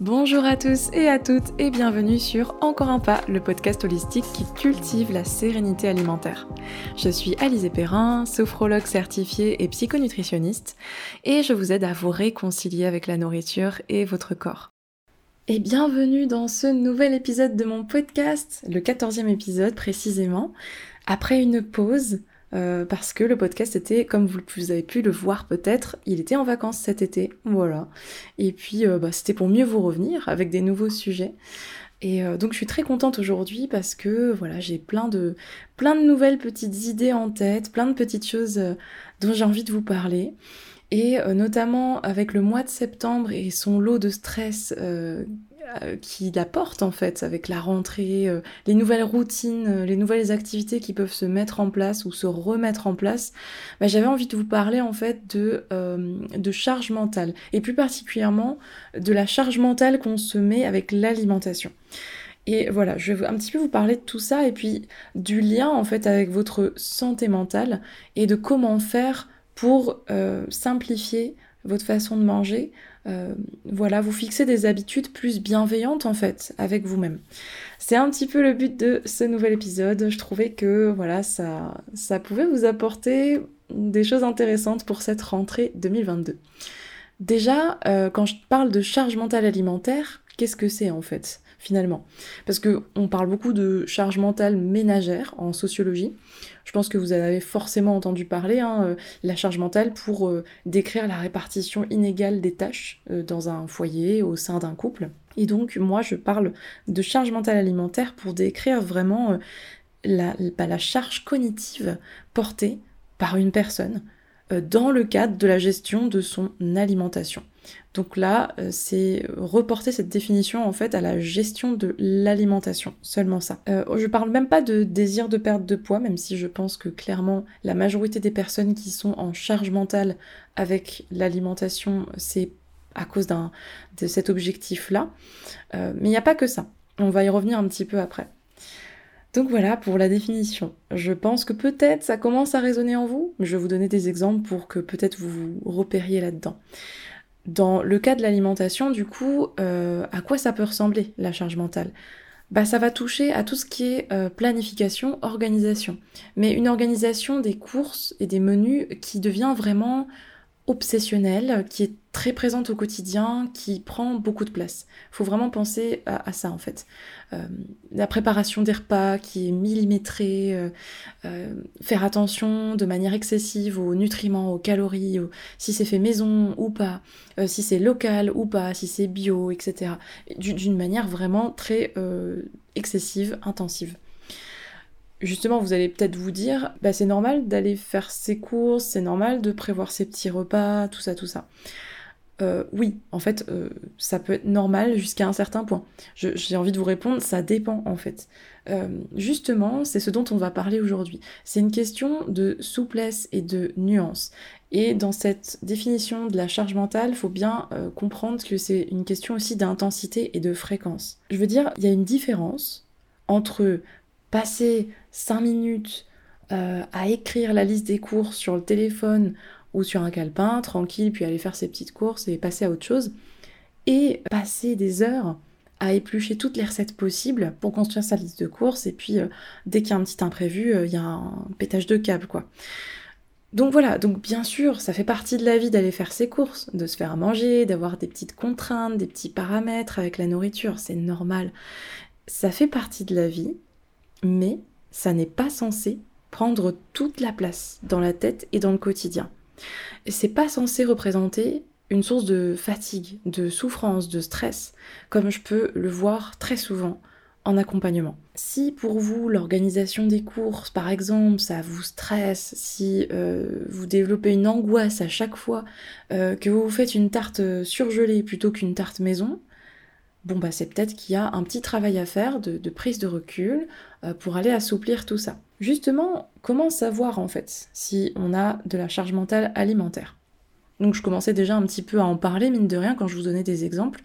Bonjour à tous et à toutes et bienvenue sur Encore un pas, le podcast holistique qui cultive la sérénité alimentaire. Je suis Alizé Perrin, sophrologue certifiée et psychonutritionniste et je vous aide à vous réconcilier avec la nourriture et votre corps. Et bienvenue dans ce nouvel épisode de mon podcast, le 14e épisode précisément, après une pause euh, parce que le podcast était, comme vous, avez pu le voir peut-être, il était en vacances cet été, voilà. Et puis euh, bah, c'était pour mieux vous revenir avec des nouveaux sujets. Et euh, donc je suis très contente aujourd'hui parce que voilà, j'ai plein de plein de nouvelles petites idées en tête, plein de petites choses dont j'ai envie de vous parler. Et notamment avec le mois de septembre et son lot de stress euh, qui l'apporte en fait avec la rentrée, euh, les nouvelles routines, euh, les nouvelles activités qui peuvent se mettre en place ou se remettre en place, bah, j'avais envie de vous parler en fait de, de charge mentale et plus particulièrement de la charge mentale qu'on se met avec l'alimentation. Et voilà, je vais un petit peu vous parler de tout ça et puis du lien en fait avec votre santé mentale et de comment faire pour simplifier votre façon de manger, euh, voilà, vous fixez des habitudes plus bienveillantes en fait avec vous-même. C'est un petit peu le but de ce nouvel épisode. Je trouvais que voilà, ça, ça pouvait vous apporter des choses intéressantes pour cette rentrée 2022. Déjà, euh, quand je parle de charge mentale alimentaire, qu'est-ce que c'est en fait? Finalement Parce que on parle beaucoup de charge mentale ménagère en sociologie. Je pense que vous en avez forcément entendu parler, hein, euh, la charge mentale pour euh, décrire la répartition inégale des tâches euh, dans un foyer, au sein d'un couple. Et donc moi je parle de charge mentale alimentaire pour décrire vraiment la charge cognitive portée par une personne dans le cadre de la gestion de son alimentation. Donc là, euh, c'est reporter cette définition en fait à la gestion de l'alimentation, seulement ça. Euh, je parle même pas de désir de perte de poids, même si je pense que clairement la majorité des personnes qui sont en charge mentale avec l'alimentation, c'est à cause de cet objectif-là. Euh, mais il n'y a pas que ça. On va y revenir un petit peu après. Donc voilà pour la définition. Je pense que peut-être ça commence à résonner en vous. Je vais vous donner des exemples pour que peut-être vous vous repériez là-dedans. Dans le cas de l'alimentation, du coup, euh, à quoi ça peut ressembler la charge mentale? Bah, ça va toucher à tout ce qui est euh, planification, organisation. Mais une organisation des courses et des menus qui devient vraiment obsessionnelle, qui est très présente au quotidien, qui prend beaucoup de place. Il faut vraiment penser à, ça en fait. Euh, la préparation des repas qui est millimétrée, euh, euh, faire attention de manière excessive aux nutriments, aux calories, si c'est fait maison ou pas, si c'est local ou pas, si c'est bio, etc. D'une manière vraiment très excessive, intensive justement, vous allez peut-être vous dire, bah, c'est normal d'aller faire ses courses, c'est normal de prévoir ses petits repas, tout ça, tout ça. Euh, oui, en fait, euh, ça peut être normal jusqu'à un certain point. J'ai envie de vous répondre, ça dépend en fait. Euh, justement, c'est ce dont on va parler aujourd'hui. C'est une question de souplesse et de nuance. Et dans cette définition de la charge mentale, il faut bien comprendre que c'est une question aussi d'intensité et de fréquence. Je veux dire, il y a une différence entre passer 5 minutes à écrire la liste des courses sur le téléphone ou sur un calepin, tranquille, puis aller faire ses petites courses et passer à autre chose, et passer des heures à éplucher toutes les recettes possibles pour construire sa liste de courses, et puis euh, dès qu'il y a un petit imprévu, euh, il y a un pétage de câble, quoi. Donc voilà, donc bien sûr, ça fait partie de la vie d'aller faire ses courses, de se faire manger, d'avoir des petites contraintes, des petits paramètres avec la nourriture, c'est normal. Ça fait partie de la vie, mais ça n'est pas censé prendre toute la place dans la tête et dans le quotidien. C'est pas censé représenter une source de fatigue, de souffrance, de stress, comme je peux le voir très souvent en accompagnement. Si pour vous l'organisation des courses, par exemple, ça vous stresse, si euh, vous développez une angoisse à chaque fois euh, que vous faites une tarte surgelée plutôt qu'une tarte maison, bon bah c'est peut-être qu'il y a un petit travail à faire de, prise de recul euh, pour aller assouplir tout ça. Justement, comment savoir en fait si on a de la charge mentale alimentaire? Donc je commençais déjà un petit peu à en parler, mine de rien, quand je vous donnais des exemples.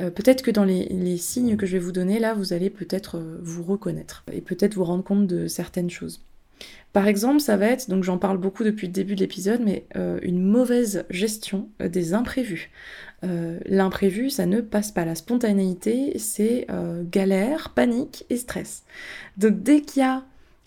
Euh, peut-être que dans les, signes que je vais vous donner, là, vous allez peut-être euh, vous reconnaître et peut-être vous rendre compte de certaines choses. Par exemple, ça va être, donc j'en parle beaucoup depuis le début de l'épisode, mais euh, une mauvaise gestion euh, des imprévus. Euh, l'imprévu, ça ne passe pas. La spontanéité, c'est galère, panique et stress. Donc dès qu'il y a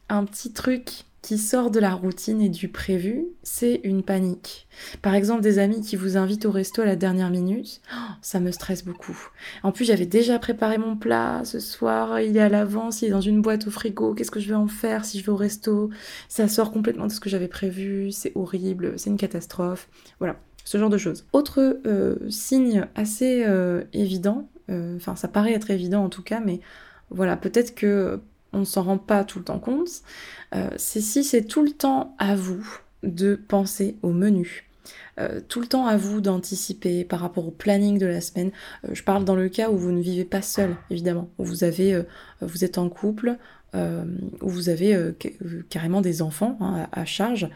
un petit truc qui sort de la routine et du prévu, c'est une panique. Par exemple, des amis qui vous invitent au resto à la dernière minute, oh, ça me stresse beaucoup. En plus, j'avais déjà préparé mon plat ce soir, il est à l'avance, il est dans une boîte au frigo, qu'est-ce que je vais en faire si je vais au resto? Ça sort complètement de ce que j'avais prévu, c'est horrible, c'est une catastrophe. Voilà, ce genre de choses. Autre euh, signe assez euh, évident, euh, enfin ça paraît être évident en tout cas, mais voilà, peut-être que on ne s'en rend pas tout le temps compte, euh, c'est si c'est tout le temps à vous de penser au menu. Euh, tout le temps à vous d'anticiper par rapport au planning de la semaine. Euh, je parle dans le cas où vous ne vivez pas seul, évidemment, où vous êtes en couple, où vous avez carrément des enfants hein, à, charge.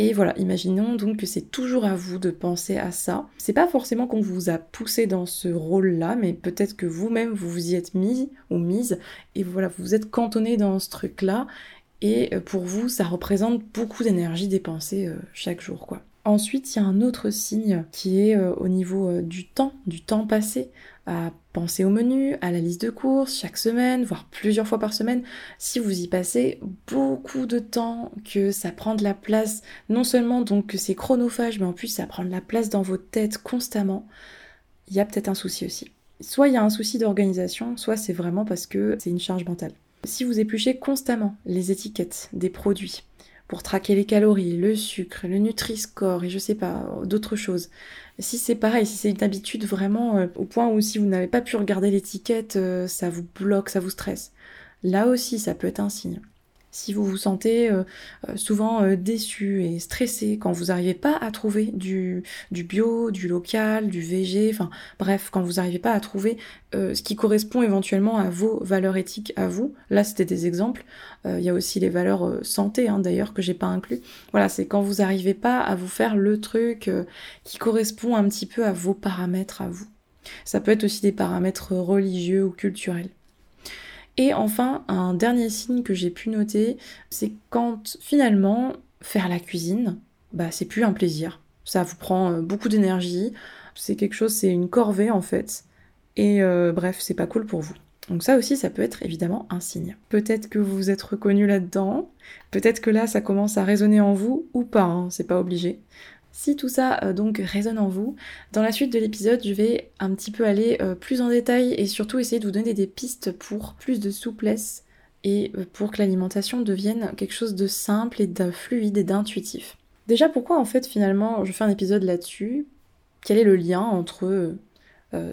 Et voilà, imaginons donc que c'est toujours à vous de penser à ça. C'est pas forcément qu'on vous a poussé dans ce rôle-là, mais peut-être que vous-même vous vous y êtes mis ou mise, et voilà, vous vous êtes cantonné dans ce truc-là, et euh, pour vous, ça représente beaucoup d'énergie dépensée euh, chaque jour, quoi. Ensuite, il y a un autre signe qui est euh, au niveau du temps, du temps passé à penser au menu, à la liste de courses chaque semaine, voire plusieurs fois par semaine. Si vous y passez beaucoup de temps, que ça prend de la place, non seulement donc que c'est chronophage, mais en plus ça prend de la place dans votre tête constamment, il y a peut-être un souci aussi. Soit il y a un souci d'organisation, soit c'est vraiment parce que c'est une charge mentale. Si vous épluchez constamment les étiquettes des produits, pour traquer les calories, le sucre, le Nutri-Score et je sais pas, d'autres choses. Si c'est pareil, si c'est une habitude vraiment euh, au point où si vous n'avez pas pu regarder l'étiquette, euh, ça vous bloque, ça vous stresse. Là aussi, ça peut être un signe si vous vous sentez euh, euh, souvent euh, déçu et stressé, quand vous n'arrivez pas à trouver du, bio, du local, du VG, enfin bref, quand vous n'arrivez pas à trouver ce qui correspond éventuellement à vos valeurs éthiques à vous, là c'était des exemples, il y a aussi les valeurs santé hein, d'ailleurs que j'ai pas inclus, voilà, c'est quand vous n'arrivez pas à vous faire le truc qui correspond un petit peu à vos paramètres à vous. Ça peut être aussi des paramètres religieux ou culturels. Et enfin, un dernier signe que j'ai pu noter, c'est quand finalement faire la cuisine, bah c'est plus un plaisir. Ça vous prend euh, beaucoup d'énergie, c'est quelque chose, c'est une corvée en fait. Et euh, bref, c'est pas cool pour vous. Donc ça aussi, ça peut être évidemment un signe. Peut-être que vous vous êtes reconnu là-dedans, peut-être que là, ça commence à résonner en vous ou pas, hein, c'est pas obligé. Si tout ça euh, donc résonne en vous, dans la suite de l'épisode, je vais un petit peu aller euh, plus en détail et surtout essayer de vous donner des pistes pour plus de souplesse et euh, pour que l'alimentation devienne quelque chose de simple et de fluide et d'intuitif. Déjà, pourquoi en fait finalement je fais un épisode là-dessus? Quel est le lien entre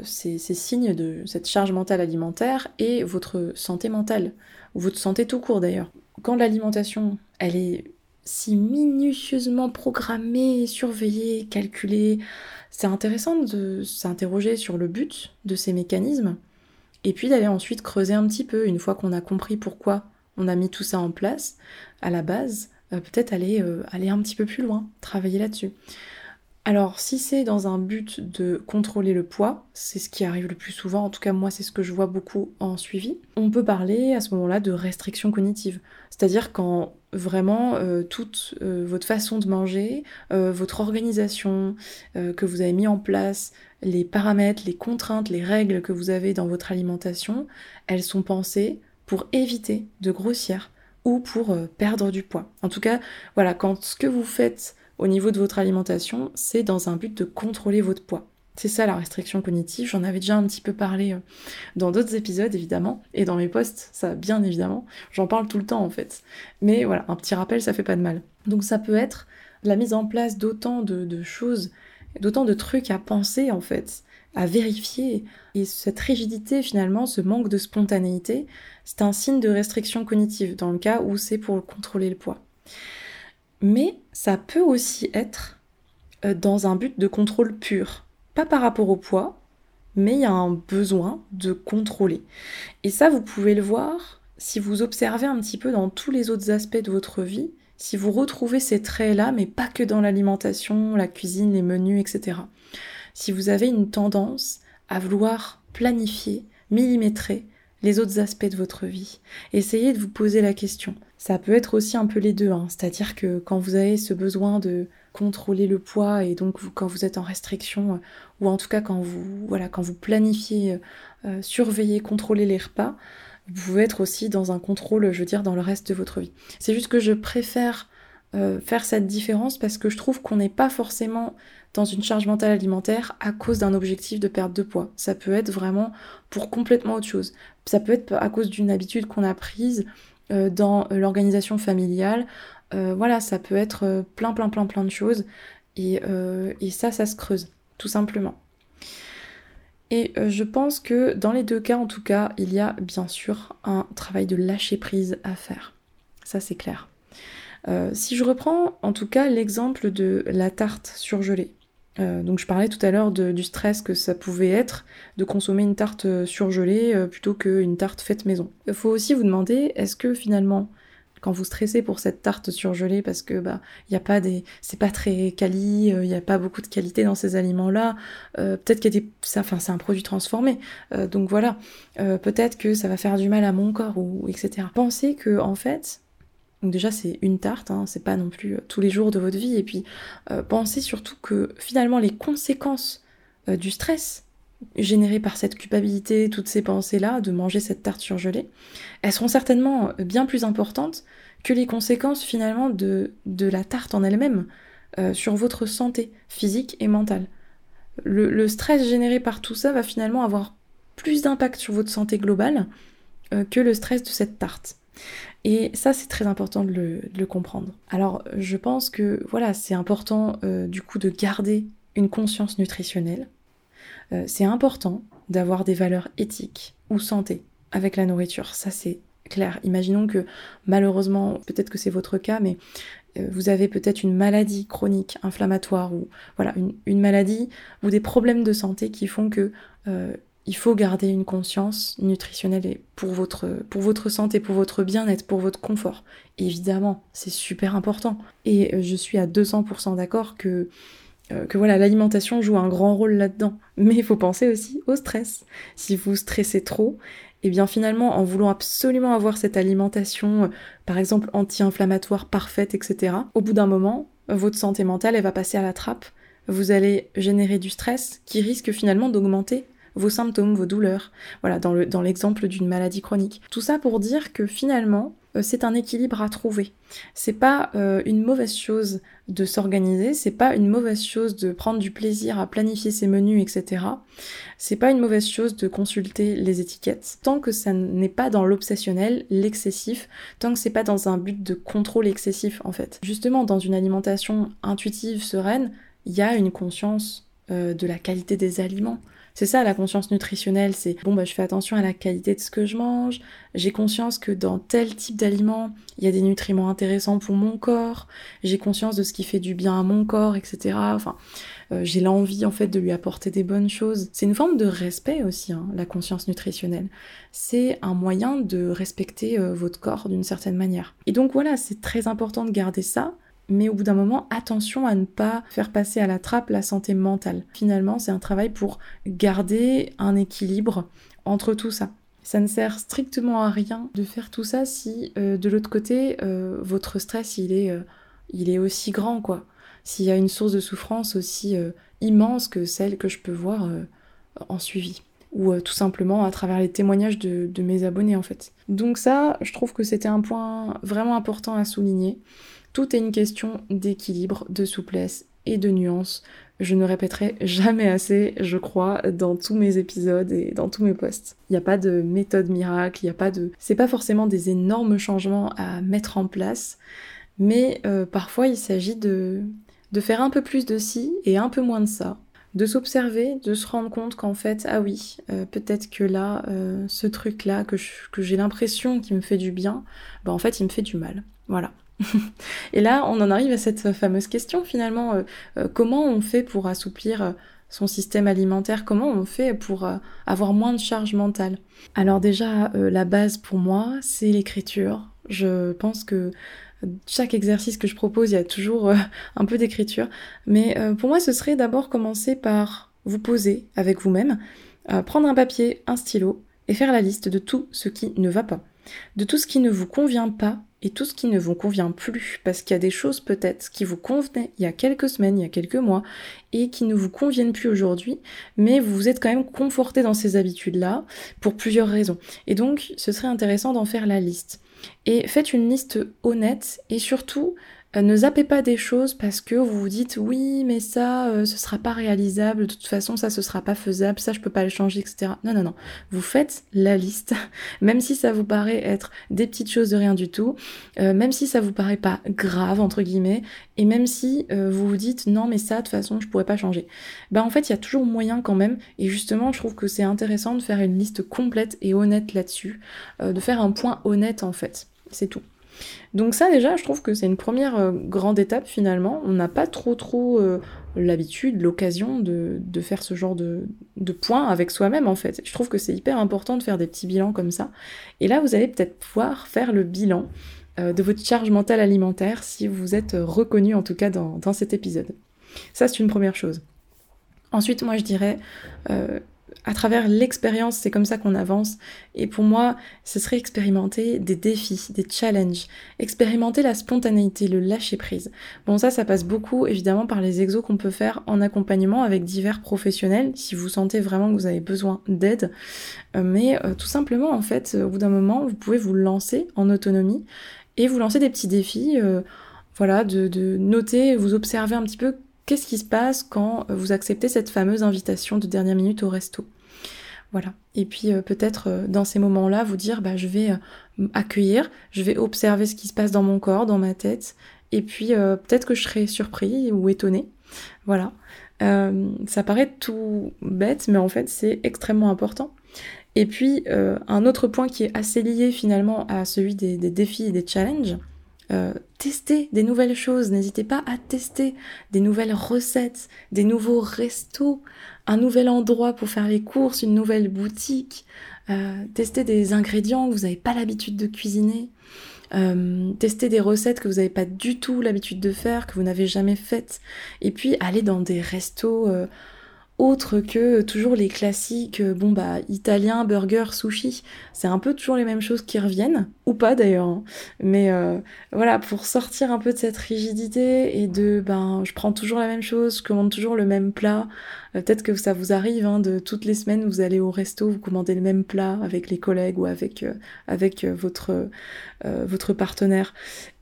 ces, signes de cette charge mentale alimentaire et votre santé mentale, votre santé tout court d'ailleurs. Quand l'alimentation, elle est si minutieusement programmé, surveillé, calculé. C'est intéressant de s'interroger sur le but de ces mécanismes et puis d'aller ensuite creuser un petit peu, une fois qu'on a compris pourquoi on a mis tout ça en place, à la base, euh, peut-être aller, euh, aller un petit peu plus loin, travailler là-dessus. Alors, si c'est dans un but de contrôler le poids, c'est ce qui arrive le plus souvent, en tout cas moi c'est ce que je vois beaucoup en suivi, on peut parler à ce moment-là de restriction cognitive. C'est-à-dire quand vraiment euh, toute euh, votre façon de manger, euh, votre organisation que vous avez mis en place, les paramètres, les contraintes, les règles que vous avez dans votre alimentation, elles sont pensées pour éviter de grossir ou pour perdre du poids. En tout cas, voilà, quand ce que vous faites au niveau de votre alimentation, c'est dans un but de contrôler votre poids. C'est ça la restriction cognitive, j'en avais déjà un petit peu parlé euh, dans d'autres épisodes évidemment, et dans mes posts, ça bien évidemment, j'en parle tout le temps en fait. Mais voilà, un petit rappel, ça fait pas de mal. Donc ça peut être la mise en place d'autant de, choses, d'autant de trucs à penser en fait, à vérifier. Et cette rigidité finalement, ce manque de spontanéité, c'est un signe de restriction cognitive dans le cas où c'est pour contrôler le poids. Mais ça peut aussi être euh, dans un but de contrôle pur. Pas par rapport au poids, mais il y a un besoin de contrôler. Et ça, vous pouvez le voir si vous observez un petit peu dans tous les autres aspects de votre vie, si vous retrouvez ces traits-là, mais pas que dans l'alimentation, la cuisine, les menus, etc. Si vous avez une tendance à vouloir planifier, millimétrer, les autres aspects de votre vie. Essayez de vous poser la question. Ça peut être aussi un peu les deux, hein. c'est-à-dire que quand vous avez ce besoin de contrôler le poids et donc quand vous êtes en restriction, ou en tout cas quand vous, voilà, quand vous planifiez, euh, surveiller, contrôler les repas, vous pouvez être aussi dans un contrôle, je veux dire, dans le reste de votre vie. C'est juste que je préfère euh, faire cette différence parce que je trouve qu'on n'est pas forcément dans une charge mentale alimentaire à cause d'un objectif de perte de poids. Ça peut être vraiment pour complètement autre chose. Ça peut être à cause d'une habitude qu'on a prise euh, dans l'organisation familiale. Euh, voilà, ça peut être plein, plein, plein, plein de choses. Et, ça, ça se creuse, tout simplement. Et je pense que dans les deux cas, en tout cas, il y a bien sûr un travail de lâcher prise à faire. Ça, c'est clair. Euh, si je reprends en tout cas l'exemple de la tarte surgelée, euh, donc je parlais tout à l'heure du stress que ça pouvait être de consommer une tarte euh, surgelée plutôt qu'une tarte faite maison. Il faut aussi vous demander est-ce que finalement quand vous stressez pour cette tarte surgelée parce que bah il y a pas des c'est pas très quali, il n'y a pas beaucoup de qualité dans ces aliments là, peut-être qu'il y a des enfin c'est un produit transformé. donc voilà, peut-être que ça va faire du mal à mon corps ou etc. Pensez que en fait donc déjà c'est une tarte, hein, c'est pas non plus euh, tous les jours de votre vie. Et puis euh, pensez surtout que finalement les conséquences euh, du stress généré par cette culpabilité, toutes ces pensées-là de manger cette tarte surgelée, elles seront certainement bien plus importantes que les conséquences finalement de, de la tarte en elle-même sur votre santé physique et mentale. Le, stress généré par tout ça va finalement avoir plus d'impact sur votre santé globale que le stress de cette tarte. Et ça, c'est très important de le, comprendre. Alors, je pense que voilà, c'est important euh, du coup de garder une conscience nutritionnelle. Euh, c'est important d'avoir des valeurs éthiques ou santé avec la nourriture. Ça, c'est clair. Imaginons que malheureusement, peut-être que c'est votre cas, mais euh, vous avez peut-être une maladie chronique inflammatoire ou voilà une, une, maladie ou des problèmes de santé qui font que il faut garder une conscience nutritionnelle pour votre, pour votre santé, pour votre bien-être, pour votre confort. Évidemment, c'est super important. Et euh, je suis à 200% d'accord que, euh, que voilà, l'alimentation joue un grand rôle là-dedans. Mais il faut penser aussi au stress. Si vous stressez trop, et eh bien finalement, en voulant absolument avoir cette alimentation, euh, par exemple anti-inflammatoire parfaite, etc., au bout d'un moment, votre santé mentale, elle va passer à la trappe. Vous allez générer du stress qui risque finalement d'augmenter vos symptômes, vos douleurs, voilà, dans l'exemple dans d'une maladie chronique. Tout ça pour dire que finalement, euh, c'est un équilibre à trouver. C'est pas euh, une mauvaise chose de s'organiser, c'est pas une mauvaise chose de prendre du plaisir à planifier ses menus, etc. C'est pas une mauvaise chose de consulter les étiquettes, tant que ça n'est pas dans l'obsessionnel, l'excessif, tant que c'est pas dans un but de contrôle excessif en fait. Justement, dans une alimentation intuitive, sereine, il y a une conscience euh, de la qualité des aliments. C'est ça la conscience nutritionnelle, c'est bon bah je fais attention à la qualité de ce que je mange, j'ai conscience que dans tel type d'aliment, il y a des nutriments intéressants pour mon corps, j'ai conscience de ce qui fait du bien à mon corps, etc. Enfin, euh, j'ai l'envie en fait de lui apporter des bonnes choses. C'est une forme de respect aussi, hein, la conscience nutritionnelle. C'est un moyen de respecter euh, votre corps d'une certaine manière. Et donc voilà, c'est très important de garder ça mais au bout d'un moment, attention à ne pas faire passer à la trappe la santé mentale. Finalement, c'est un travail pour garder un équilibre entre tout ça. Ça ne sert strictement à rien de faire tout ça si euh, de l'autre côté, euh, votre stress, il est, euh, il est aussi grand, quoi. S'il y a une source de souffrance aussi immense que celle que je peux voir en suivi. Ou tout simplement à travers les témoignages de, de mes abonnés, en fait. Donc ça, je trouve que c'était un point vraiment important à souligner. Tout est une question d'équilibre, de souplesse et de nuance. Je ne répéterai jamais assez, je crois, dans tous mes épisodes et dans tous mes posts. Il n'y a pas de méthode miracle, il n'y a pas de... C'est pas forcément des énormes changements à mettre en place, mais euh, parfois il s'agit de... de faire un peu plus de ci et un peu moins de ça. De s'observer, de se rendre compte qu'en fait, ah oui, euh, peut-être que là, euh, ce truc-là, que, que j'ai l'impression qu'il me fait du bien, bah en fait il me fait du mal. Voilà. Et là, on en arrive à cette fameuse question finalement, euh, euh, comment on fait pour assouplir euh, son système alimentaire, comment on fait pour avoir moins de charge mentale? Alors déjà, la base pour moi, c'est l'écriture. Je pense que chaque exercice que je propose, il y a toujours un peu d'écriture. Mais pour moi, ce serait d'abord commencer par vous poser avec vous-même, prendre un papier, un stylo, et faire la liste de tout ce qui ne va pas, de tout ce qui ne vous convient pas et tout ce qui ne vous convient plus, parce qu'il y a des choses peut-être qui vous convenaient il y a quelques semaines, il y a quelques mois, et qui ne vous conviennent plus aujourd'hui, mais vous vous êtes quand même conforté dans ces habitudes-là pour plusieurs raisons. Et donc, ce serait intéressant d'en faire la liste. Et faites une liste honnête et surtout ne zappez pas des choses parce que vous vous dites oui mais ça euh, ce sera pas réalisable, de toute façon ça ce sera pas faisable, ça je peux pas le changer, etc. Non non non, vous faites la liste, même si ça vous paraît être des petites choses de rien du tout, euh, même si ça vous paraît pas grave entre guillemets, et même si vous vous dites non mais ça de toute façon je pourrais pas changer. Ben en fait il y a toujours moyen quand même, et justement je trouve que c'est intéressant de faire une liste complète et honnête là-dessus, de faire un point honnête en fait, c'est tout. Donc ça déjà, je trouve que c'est une première euh, grande étape finalement. On n'a pas trop trop euh, l'habitude, l'occasion de, faire ce genre de, de points avec soi-même en fait. Je trouve que c'est hyper important de faire des petits bilans comme ça. Et là, vous allez peut-être pouvoir faire le bilan euh, de votre charge mentale alimentaire si vous êtes reconnu en tout cas dans, dans cet épisode. Ça, c'est une première chose. Ensuite, moi, je dirais, à travers l'expérience, c'est comme ça qu'on avance. Et pour moi, ce serait expérimenter des défis, des challenges, expérimenter la spontanéité, le lâcher prise. Bon, ça, ça passe beaucoup évidemment par les exos qu'on peut faire en accompagnement avec divers professionnels, si vous sentez vraiment que vous avez besoin d'aide. Euh, mais euh, tout simplement, en fait, au bout d'un moment, vous pouvez vous lancer en autonomie et vous lancer des petits défis. Euh, voilà, de, de noter, vous observer un petit peu qu'est-ce qui se passe quand vous acceptez cette fameuse invitation de dernière minute au resto? Voilà. Et puis euh, peut-être euh, dans ces moments-là, vous dire, bah, je vais euh, accueillir, je vais observer ce qui se passe dans mon corps, dans ma tête, et puis peut-être que je serai surpris ou étonné. Voilà. ça paraît tout bête, mais en fait c'est extrêmement important. Et puis un autre point qui est assez lié finalement à celui des défis et des challenges, euh, tester des nouvelles choses, n'hésitez pas à tester des nouvelles recettes, des nouveaux restos, un nouvel endroit pour faire les courses, une nouvelle boutique, euh, tester des ingrédients que vous n'avez pas l'habitude de cuisiner, euh, tester des recettes que vous n'avez pas du tout l'habitude de faire, que vous n'avez jamais faites, et puis aller dans des restos autre que toujours les classiques, euh, bon bah italien, burger, sushi. C'est un peu toujours les mêmes choses qui reviennent, ou pas d'ailleurs. Hein. Mais euh, voilà, pour sortir un peu de cette rigidité et de ben je prends toujours la même chose, je commande toujours le même plat. Euh, peut-être que ça vous arrive hein, de toutes les semaines vous allez au resto, vous commandez le même plat avec les collègues ou avec avec votre votre partenaire.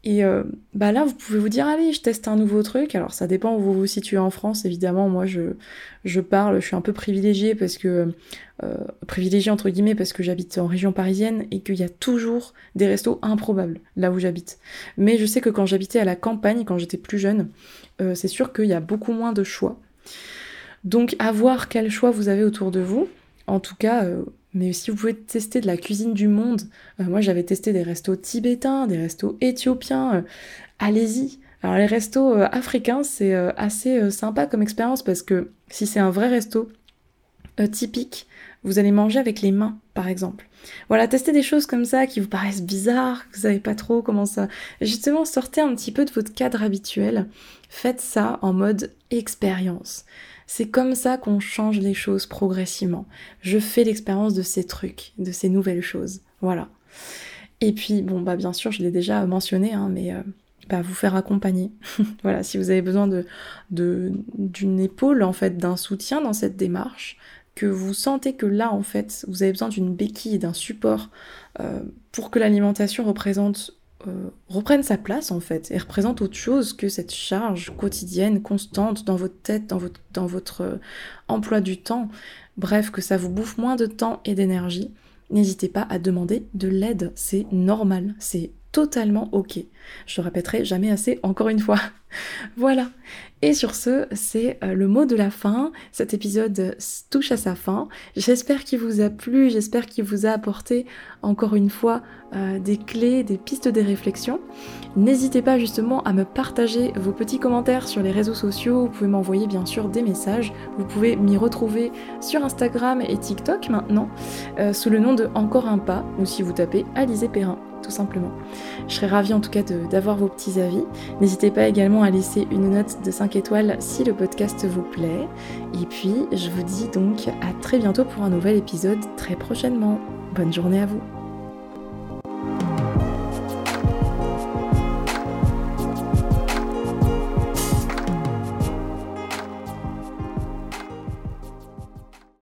Et euh, bah là, vous pouvez vous dire, allez, je teste un nouveau truc. Alors ça dépend où vous vous situez en France, évidemment. Moi, je, je parle, je suis un peu privilégiée parce que... Euh, privilégiée entre guillemets parce que j'habite en région parisienne et qu'il y a toujours des restos improbables là où j'habite. Mais je sais que quand j'habitais à la campagne, quand j'étais plus jeune, euh, c'est sûr qu'il y a beaucoup moins de choix. Donc à voir quel choix vous avez autour de vous. En tout cas, mais si vous pouvez tester de la cuisine du monde, euh, moi j'avais testé des restos tibétains, des restos éthiopiens, euh, allez-y. Alors les restos euh, africains, c'est assez sympa comme expérience parce que si c'est un vrai resto typique, vous allez manger avec les mains, par exemple. Voilà, testez des choses comme ça qui vous paraissent bizarres, que vous savez pas trop comment ça. Justement, sortez un petit peu de votre cadre habituel. Faites ça en mode expérience. C'est comme ça qu'on change les choses progressivement. Je fais l'expérience de ces trucs, de ces nouvelles choses. Voilà. Et puis, bon, bah bien sûr, je l'ai déjà mentionné, hein, mais euh, bah, vous faire accompagner. voilà, si vous avez besoin d'une épaule, en fait, d'un soutien dans cette démarche, que vous sentez que là, en fait, vous avez besoin d'une béquille, d'un support euh, pour que l'alimentation représente euh, reprenne sa place en fait et représente autre chose que cette charge quotidienne constante dans votre tête, dans votre, dans votre euh, emploi du temps. Bref, que ça vous bouffe moins de temps et d'énergie. N'hésitez pas à demander de l'aide, c'est normal, c'est totalement ok. Je le répéterai jamais assez encore une fois. voilà. Et sur ce, c'est euh, le mot de la fin. Cet épisode touche à sa fin. J'espère qu'il vous a plu, j'espère qu'il vous a apporté encore une fois euh, des clés, des pistes, des réflexions. N'hésitez pas justement à me partager vos petits commentaires sur les réseaux sociaux. Vous pouvez m'envoyer bien sûr des messages. Vous pouvez m'y retrouver sur Instagram et TikTok maintenant euh, sous le nom de Encore un pas ou si vous tapez Alizé Perrin. Tout simplement. Je serais ravie en tout cas d'avoir vos petits avis. N'hésitez pas également à laisser une note de 5 étoiles si le podcast vous plaît. Et puis, je vous dis donc à très bientôt pour un nouvel épisode très prochainement. Bonne journée à vous